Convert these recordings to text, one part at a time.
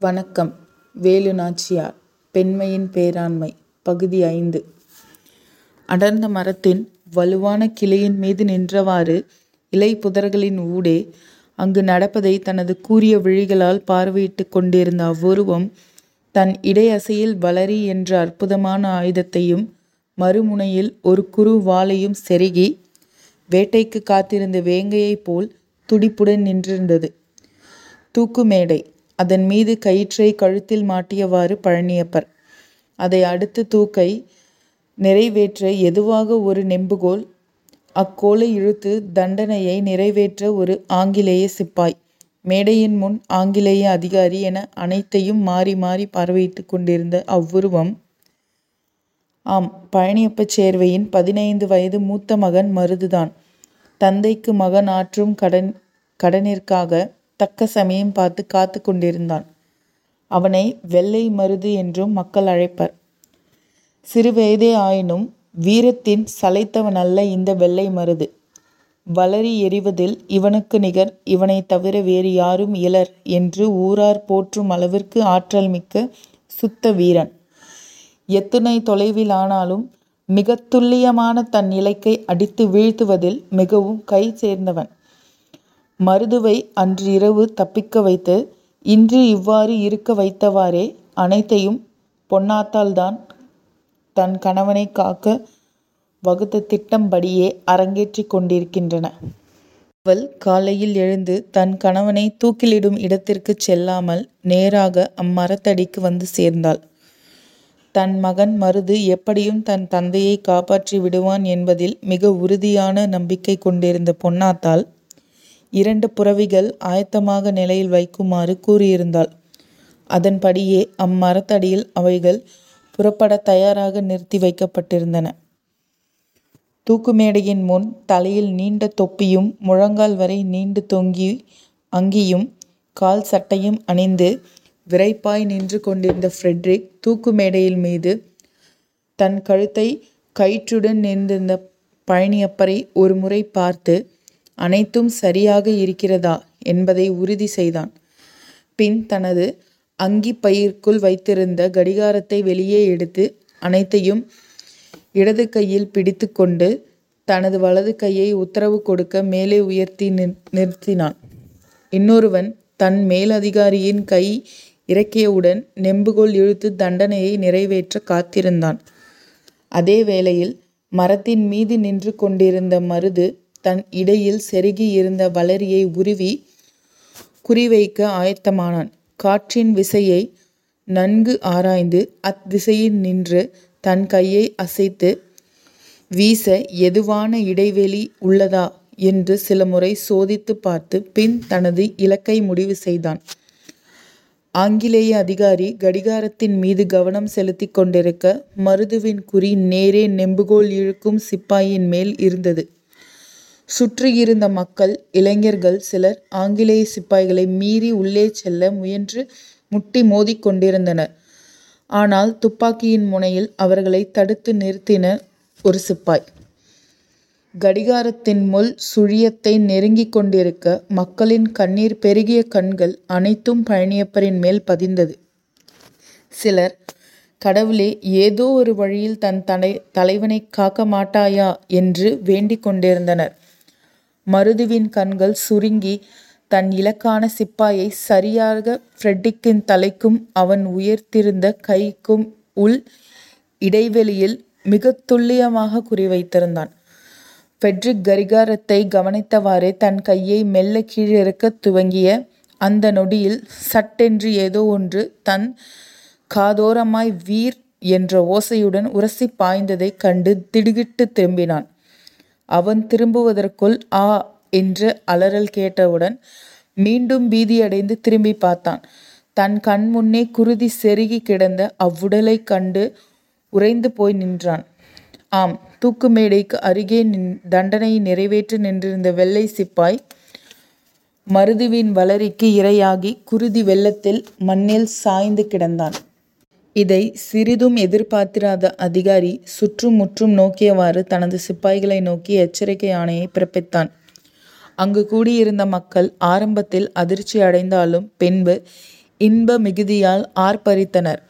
வணக்கம். வேலு நாச்சியார். பெண்மையின் பேராண்மை. பகுதி ஐந்து. அடர்ந்த மரத்தின் வலுவான கிளையின் மீது நின்றவாறு இலை புதர்களின் ஊடே அங்கு நடப்பதை தனது கூரிய விழிகளால் பார்வையிட்டுக் கொண்டிருந்த அவ்வுருவம் தன் இடையசையில் வளரி என்ற அற்புதமான ஆயுதத்தையும் மறுமுனையில் ஒரு குறு வாளையும் செருகி வேட்டைக்கு காத்திருந்த வேங்கையைப் போல் துடிப்புடன் நின்றிருந்தது. தூக்குமேடை. அதன் மீது கயிற்றை கழுத்தில் மாட்டியவாறு பழனியப்பர். அதை அடுத்து தூக்கை நிறைவேற்ற எதுவாக ஒரு நெம்புகோல் அக்கோலை இழுத்து தண்டனையை நிறைவேற்ற ஒரு ஆங்கிலேய சிப்பாய். மேடையின் முன் ஆங்கிலேய அதிகாரி என அனைத்தையும் மாறி மாறி பார்வையிட்டு கொண்டிருந்த அவ்வுருவம் ஆம் பழனியப்பச் சேர்வையின் பதினைந்து வயது மூத்த மகன் மருதுதான். தந்தைக்கு மகன் ஆற்றும் கடன் கடனிற்காக தக்க சமயம் பார்த்து காத்து கொண்டிருந்தான். அவனை வெள்ளை மருது என்றும் மக்கள் அழைப்பர். சிறுவயதே ஆயினும் வீரத்தின் சளைத்தவன் அல்ல இந்த வெள்ளை மருது. வளரி எறிவதில் இவனுக்கு நிகர் இவனை தவிர வேறு யாரும் இலர் என்று ஊரார் போற்றும் அளவிற்கு ஆற்றல் மிக்க சுத்த வீரன். எத்தனை தொலைவில் ஆனாலும் மிகத் துல்லியமான தன் இலக்கை அடித்து வீழ்த்துவதில் மிகவும் கை சேர்ந்தவன். மருதுவை அன்று இரவு தப்பிக்க வைத்து இன்று இவ்வாறு இருக்க வைத்தவாறே அனைத்தையும் பொன்னாத்தாள்தான் தன் கணவனை காக்க வகுத்த திட்டம்படியே அரங்கேற்றிக் கொண்டிருக்கின்றன. அவள் காலையில் எழுந்து தன் கணவனைத் தூக்கிலிடும் இடத்திற்குச் செல்லாமல் நேராக அம்மரத்தடிக்கு வந்து சேர்ந்தாள். தன் மகன் மருது எப்படியும் தன் தந்தையை காப்பாற்றி விடுவான் என்பதில் மிக உறுதியான நம்பிக்கை கொண்டிருந்த பொன்னாத்தாள் இரண்டு புறவிகள் ஆயத்தமாக நிலையில் வைக்குமாறு கூறியிருந்தாள். அதன்படியே அம்மரத்தடியில் அவைகள் புறப்பட தயாராக நிறுத்தி வைக்கப்பட்டிருந்தன. தூக்கு மேடையின் முன் தலையில் நீண்ட தொப்பியும் முழங்கால் வரை நீண்டு தொங்கி அங்கியும் கால் சட்டையும் அணிந்து விறைப்பாய் நின்று கொண்டிருந்த ஃப்ரெட்ரிக் தூக்கு மேடையில் மீது தன் கழுத்தை கயிற்றுடன் நின்றிருந்த பழனியப்பரை ஒருமுறை பார்த்து அனைத்தும் சரியாக இருக்கிறதா என்பதை உறுதி செய்தான். பின் தனது அங்கி பையிற்குள் வைத்திருந்த கடிகாரத்தை வெளியே எடுத்து அனைத்தையும் இடது கையில் பிடித்து கொண்டு தனது வலது கையை உத்தரவு கொடுக்க மேலே உயர்த்தி நிறுத்தினான். இன்னொருவன் தன் மேலதிகாரியின் கை இறக்கியவுடன் நெம்புகோல் இழுத்து தண்டனையை நிறைவேற்ற காத்திருந்தான். அதே வேளையில் மரத்தின் மீது நின்று கொண்டிருந்த மருது தன் இடையில் செருகி இருந்த வளரியை உருவி குறிவைக்க ஆயத்தமானான். காற்றின் விசையை நன்கு ஆராய்ந்து அத்திசையில் நின்று தன் கையை அசைத்து வீச எதுவான இடைவெளி உள்ளதா என்று சில முறை சோதித்துப் பார்த்து பின் தனது இலக்கை முடிவு செய்தான். ஆங்கிலேய அதிகாரி கடிகாரத்தின் மீது கவனம் செலுத்திக் கொண்டிருக்க மருதுவின் குறி நேரே நெம்புகோல் இழுக்கும் சிப்பாயின் மேல் இருந்தது. சுற்றியிருந்த மக்கள் இளைஞர்கள் சிலர் ஆங்கிலேய சிப்பாய்களை மீறி உள்ளே செல்ல முயன்று முட்டி மோதிக்கொண்டிருந்தனர் ஆனால் துப்பாக்கியின் முனையில் அவர்களை தடுத்து நிறுத்தின ஒரு சிப்பாய். கடிகாரத்தின் முள் சுழியத்தை நெருங்கிக் கொண்டிருக்க மக்களின் கண்ணீர் பெருகிய கண்கள் அனைத்தும் பழனியப்பரின் மேல் பதிந்தது. சிலர் கடவுளே ஏதோ ஒரு வழியில் தன் தலை தலைவனை காக்க மாட்டாயா என்று வேண்டிக் கொண்டிருந்தனர். மருதுவின் கண்கள் சுருங்கி தன் இலக்கான சிப்பாயை சரியாக ஃபிரெட்ரிக்கின் தலைக்கும் அவன் உயர்த்திருந்த கைக்கும் உள் இடைவெளியில் மிக துல்லியமாகக் குறிவைத்திருந்தான். ஃபெட்ரிக் கரிகாரத்தை கவனித்தவாறே தன் கையை மெல்ல கீழிறக்க துவங்கிய அந்த நொடியில் சட்டென்று ஏதோ ஒன்று தன் காதோரமாய் வீர் என்ற ஓசையுடன் உரசி பாய்ந்ததைக் கண்டு திடுகிட்டு திரும்பினான். அவன் திரும்புவதற்குள் ஆ என்று அலறல் கேட்டவுடன் மீண்டும் பீதியடைந்து திரும்பிப் பார்த்தான். தன் கண் முன்னே குருதி செருகிக் கிடந்த அவ்வுடலைக் கண்டு உறைந்து போய் நின்றான். ஆம் தூக்கு மேடைக்கு அருகே தண்டனையை நிறைவேற்றி நின்றிருந்த வெள்ளை சிப்பாய் மருதுவின் வளரிக்கு இரையாகி குருதி வெள்ளத்தில் மண்ணில் சாய்ந்து கிடந்தான். இதை சிறிதும் எதிர்பார்த்திராத அதிகாரி சுற்றும் முற்றும் நோக்கியவாறு தனது சிப்பாய்களை நோக்கி எச்சரிக்கை ஆணையை பிறப்பித்தான். அங்கு கூடியிருந்த மக்கள் ஆரம்பத்தில் அதிர்ச்சி அடைந்தாலும் பின்பு இன்ப மிகுதியால் ஆர்ப்பரித்தனர்.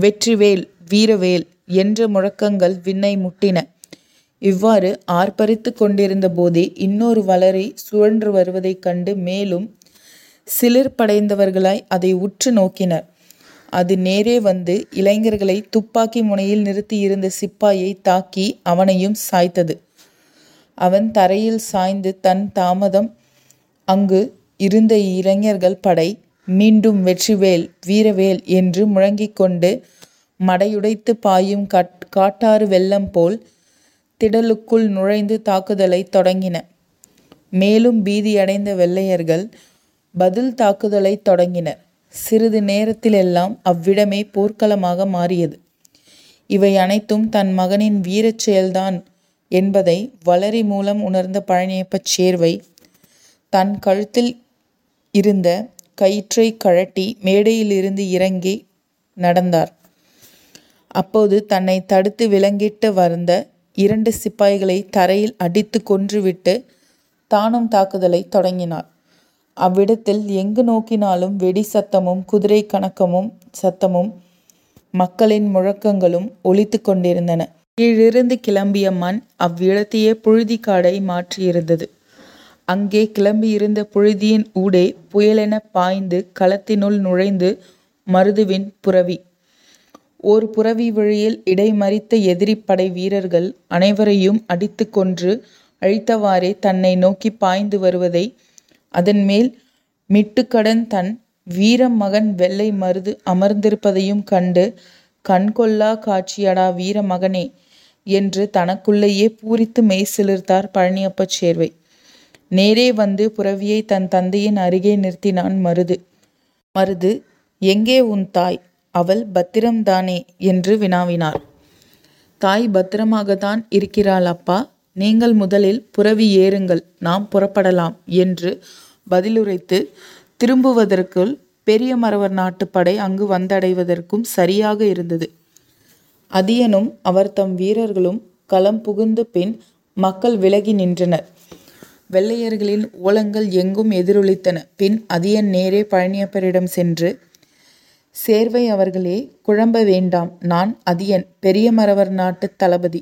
வெற்றிவேல் வீரவேல் என்ற முழக்கங்கள் விண்ணை முட்டின. இவ்வாறு ஆர்ப்பரித்து கொண்டிருந்த போதே இன்னொரு வளரை சுழன்று வருவதைக் கண்டு மேலும் சிலிர்ப்படைந்தவர்களாய் அதை உற்று நோக்கினர். அது நேரே வந்து இளைஞர்களை துப்பாக்கி முனையில் நிறுத்தியிருந்த சிப்பாயைத் தாக்கி அவனையும் சாய்த்தது. அவன் தரையில் சாய்ந்து தன் தாமதம் அங்கு இருந்த இளைஞர்கள் படை மீண்டும் வெற்றிவேல் வீரவேல் என்று முழங்கிக்கொண்டு மடையுடைத்து பாயும் காட்டாறு வெள்ளம் போல் திடலுக்குள் நுழைந்து தாக்குதலை தொடங்கின. மேலும் பீதியடைந்த வெள்ளையர்கள் பதில் தாக்குதலை தொடங்கினர். சிறிது நேரத்திலெல்லாம் அவ்விடமே போர்க்களமாக மாறியது. இவை அனைத்தும் தன் மகனின் வீரச் செயல்தான் என்பதை வளரி மூலம் உணர்ந்த பழனியப்பச் சேர்வை தன் கழுத்தில் இருந்த கயிற்றை கழட்டி மேடையிலிருந்து இறங்கி நடந்தார். அப்போது தன்னை தடுத்து விலங்கிட்டு வந்த இரண்டு சிப்பாய்களை தரையில் அடித்துக் கொன்றுவிட்டு தானும் தாக்குதலை தொடங்கினார். அவ்விடத்தில் எங்கு நோக்கினாலும் வெடி சத்தமும் குதிரை கணக்கமும் சத்தமும் மக்களின் முழக்கங்களும் ஒலித்துக் கொண்டிருந்தன. கீழிருந்து கிளம்பிய மண் அவ்விடத்தையே புழுதிக்காடை மாற்றியிருந்தது. அங்கே கிளம்பியிருந்த புழுதியின் ஊடே புயலெனப் பாய்ந்து களத்தினுள் நுழைந்து மருதுவின் புரவி. ஓர் புரவி வழியில் இடைமறித்த எதிரிப்படை வீரர்கள் அனைவரையும் அடித்து கொன்று அழித்தவாறே தன்னை நோக்கி பாய்ந்து வருவதை அதன்மேல் மிட்டுக்கடன் தன் வீர மகன் வெள்ளை மருது அமர்ந்திருப்பதையும் கண்டு கண்கொள்ளாக் காட்சியடா வீர மகனே என்று தனக்குள்ளேயே பூரித்து மெய் சிலிர்த்தார் பழனியப்பச் சேர்வை. நேரே வந்து புறவியை தன் தந்தையின் அருகே நிறுத்தினான் மருது. மருது எங்கே உன் தாய்? அவள் பத்திரம்தானே? என்று வினாவினார். தாய் பத்திரமாகத்தான் இருக்கிறாள் அப்பா. நீங்கள் முதலில் புரவி ஏறுங்கள் நாம் புறப்படலாம் என்று பதிலுரைத்து திரும்புவதற்குள் பெரியமறவர் நாட்டுப் படை அங்கு வந்தடைவதற்கும் சரியாக இருந்தது. அதியனும் அவர் தம் வீரர்களும் களம் புகுந்த பின் மக்கள் விலகி நின்றனர். வெள்ளையர்களின் ஓலங்கள் எங்கும் எதிரொலித்தன. பின் அதியன் நேரே பழனியப்பரிடம் சென்று சேர்வை அவர்களே குழம்ப வேண்டாம் நான் அதியன் பெரியமறவர் நாட்டுத் தளபதி.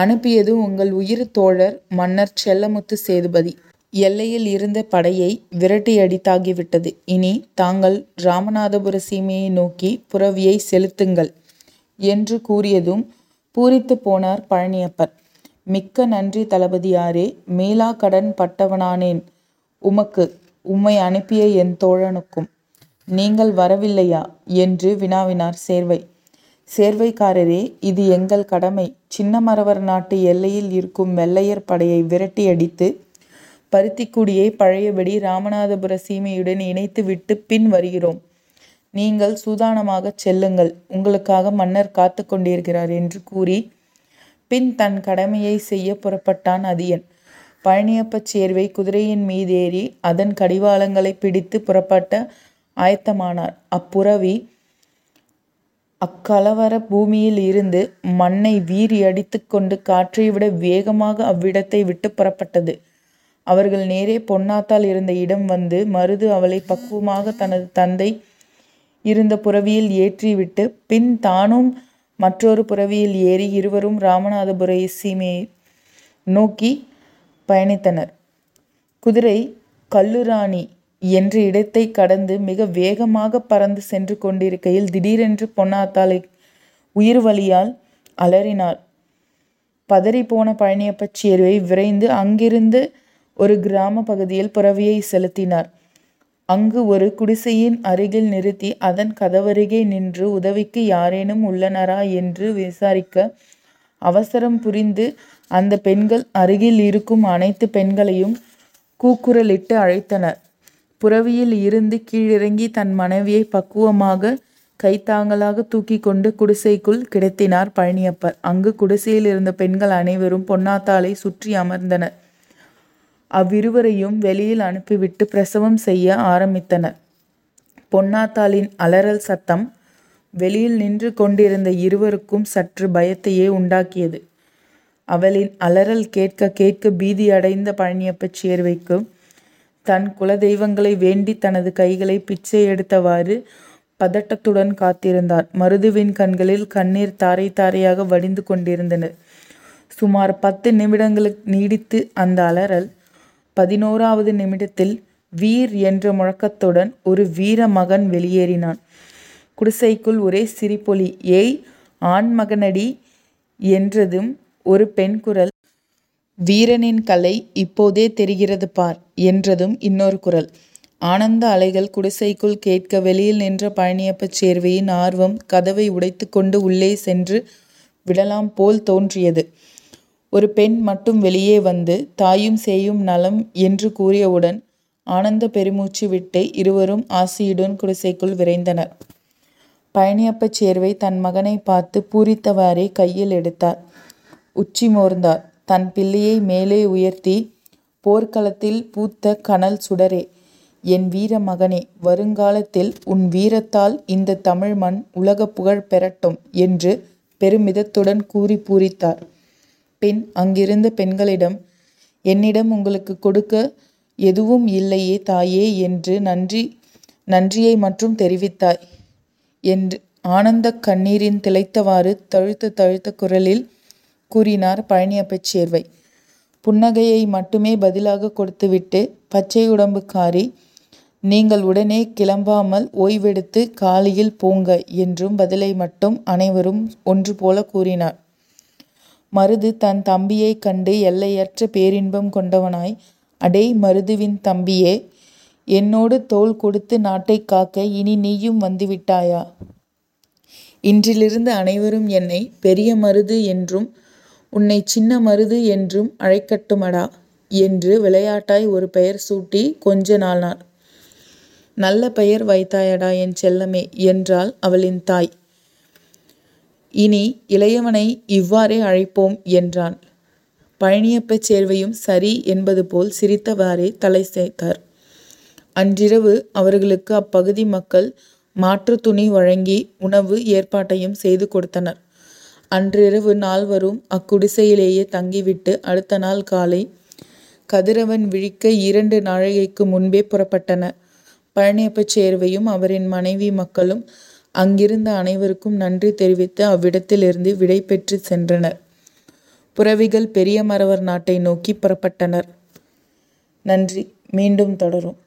அனுப்பியது உங்கள் உயிர் தோழர் மன்னர் செல்லமுத்து சேதுபதி. எல்லையில் இருந்த படையை விரட்டியடித்தாகிவிட்டது. இனி தாங்கள் இராமநாதபுர சீமையை நோக்கி புரவியைச் செலுத்துங்கள் என்று கூறியதும் பூரித்துப் போனார் பழனியப்பர். மிக்க நன்றி தளபதியாரே மீளாக் கடன் பட்டவனானேன் உமக்கு உம்மை அனுப்பிய என் தோழனுக்கும். நீங்கள் வரவில்லையா? என்று வினாவினார் சேர்வை. சேர்வைக்காரரே இது எங்கள் கடமை. சின்னமரவர் நாட்டு எல்லையில் இருக்கும் வெள்ளையர் படையை விரட்டியடித்து பருத்திக்குடியை பழையபடி ராமநாதபுர சீமையுடன் இணைத்து விட்டு பின் வருகிறோம். நீங்கள் சூதானமாகச் செல்லுங்கள் உங்களுக்காக மன்னர் காத்து கொண்டிருக்கிறார் என்று கூறி பின் தன் கடமையை செய்ய புறப்பட்டான் அதியன். பழனியப்பச் சேர்வை குதிரையின் மீதேறி அதன் கடிவாளங்களைப் பிடித்து புறப்பட்ட ஆயத்தமானார். அப்புறவி அக்கலவர பூமியில் இருந்து மண்ணை வீறி அடித்துக்கொண்டு காற்றைவிட வேகமாக அவ்விடத்தை விட்டு புறப்பட்டது. அவர்கள் நேரே பொன்னாத்தால் இருந்த இடம் வந்து மருது அவளை பக்குவமாக தனது தந்தை இருந்த புரவியில் ஏற்றிவிட்டு பின் தானும் மற்றொரு புரவியில் ஏறி இருவரும் ராமநாதபுர சீமையை நோக்கி பயணித்தனர். குதிரை கல்லுராணி என்ற இடத்தை கடந்து மிக வேகமாக பறந்து சென்று கொண்டிருக்கையில் திடீரென்று பொன்னாத்தாளை உயிர் வழியால் அலறினாள். பதறிப்போன பழனியப்பச் சேர்வை விரைந்து அங்கிருந்து ஒரு கிராமப் பகுதியில் புறவியை செலுத்தினார். அங்கு ஒரு குடிசையின் அருகில் நிறுத்தி அதன் கதவருகே நின்று உதவிக்கு யாரேனும் உள்ளனரா என்று விசாரிக்க அவசரம் புரிந்து அந்த பெண்கள் அருகில் இருக்கும் அனைத்து பெண்களையும் கூக்குரலிட்டு அழைத்தனர். புரவியில் இருந்து கீழிறங்கி தன் மனைவியை பக்குவமாக கைத்தாங்களாக கைத்தாங்கலாகத் தூக்கிக்கொண்டு குடிசைக்குள் கிடத்தினார் பழனியப்பர். அங்கு குடிசையில் இருந்த பெண்கள் அனைவரும் பொன்னாத்தாளை சுற்றி அமர்ந்தனர். அவ்விருவரையும் வெளியில் அனுப்பிவிட்டு பிரசவம் செய்ய ஆரம்பித்தனர். பொன்னாத்தாளின் அலறல் சத்தம் வெளியில் நின்று கொண்டிருந்த இருவருக்கும் சற்று பயத்தையே உண்டாக்கியது. அவளின் அலறல் கேட்க கேட்க பீதியடைந்த பழனியப்பச் சேர்வைக்கு தன் குலதெய்வங்களை வேண்டி தனது கைகளை பிச்சை எடுத்தவாறு பதட்டத்துடன் காத்திருந்தார். மருதுவின் கண்களில் கண்ணீர் தாரை தாரையாக வடிந்து கொண்டிருந்தன. சுமார் பத்து நிமிடங்களுக்கு நீடித்து அந்த அலறல், பதினோராவது நிமிடத்தில் வீர் என்ற முழக்கத்துடன் ஒரு வீர மகன் வெளியேறினான். குடிசைக்குள் ஒரே சிரிப்பொலி. ஏய் ஆண் மகனடி என்றதும் ஒரு பெண் குரல். வீரனின் கலை இப்போதே தெரிகிறது பார் என்றதும் இன்னொரு குரல். ஆனந்த அலைகள் குடிசைக்குள் கேட்க வெளியில் நின்ற பழனியப்பச் சேர்வையின் ஆர்வம் கதவை உடைத்துக்கொண்டு உள்ளே சென்று விடலாம் போல் தோன்றியது. ஒரு பெண் மட்டும் வெளியே வந்து தாயும் சேயும் நலம் என்று கூறியவுடன் ஆனந்த பெருமூச்சு விட்டு இருவரும் ஆசியுடன் குடிசைக்குள் விரைந்தனர். பழனியப்பச் சேர்வை தன் மகனை பார்த்து பூரித்தவாறே கையில் எடுத்தார். உச்சி மோர்ந்தார். தன் பிள்ளையை மேலே உயர்த்தி போர்க்களத்தில் பூத்த கனல் சுடரே. என் வீர மகனே. வருங்காலத்தில் உன் வீரத்தால் இந்த தமிழ் மண் உலகப் புகழ் பெறட்டும் என்று பெருமிதத்துடன் கூறி பூரித்தார். பின் அங்கிருந்த பெண்களிடம் என்னிடம் உங்களுக்கு கொடுக்க எதுவும் இல்லையே தாயே என்று நன்றி நன்றியை மட்டும் தெரிவித்தாய் என்று ஆனந்த கண்ணீரின் திளைத்தவாறு தழுத்த தழுத்த குரலில் கூறினார் பழனியப்பச் சேர்வை. புன்னகையை மட்டுமே பதிலாக கொடுத்துவிட்டு பச்சை உடம்புக்காரி நீங்கள் உடனே கிளம்பாமல் ஓய்வெடுத்து காலையில் போங்க என்றும் பதிலை மட்டும் அனைவரும் ஒன்று போல கூறினார் மருது தன் தம்பியை கண்டு எல்லையற்ற பேரின்பம் கொண்டவனாய் அடேய் மருதுவின் தம்பியே. என்னோடு தோல் கொடுத்து நாட்டை காக்க இனி நீயும் வந்துவிட்டாயா? இன்றிலிருந்து அனைவரும் என்னை பெரிய மருது என்றும் உன்னைச் சின்ன மருது என்றும் அழைக்கட்டுமடா என்று விளையாட்டாய் ஒரு பெயர் சூட்டிக் கொஞ்சினானார். நல்ல பெயர் வைத்தாயடா என் செல்லமே என்றாள் அவளின் தாய். இனி இளையவனை இவ்வாறே அழைப்போம் என்றான். பழனியப்பச் சேர்வையும் சரி என்பதுபோல் சிரித்தவாறே தலையசைத்தார். அன்றிரவு அவர்களுக்கு அப்பகுதி மக்கள் மாற்றுத் துணி வழங்கி உணவு ஏற்பாட்டையும் செய்து கொடுத்தனர். அன்றிரவு நால்வரும் அக்குடிசையிலேயே தங்கிவிட்டு அடுத்த நாள் காலை கதிரவன் விழிக்க இரண்டு நாழிகைக்கு முன்பே புறப்பட்டனர். பழனியப்பச் சேர்வையும் அவரின் மனைவி மக்களும் அங்கிருந்த அனைவருக்கும் நன்றி தெரிவித்து அவ்விடத்திலிருந்து விடை பெற்று சென்றனர். பெரிய மரவர் நாட்டை நோக்கி புறப்பட்டனர். நன்றி. மீண்டும் தொடரும்.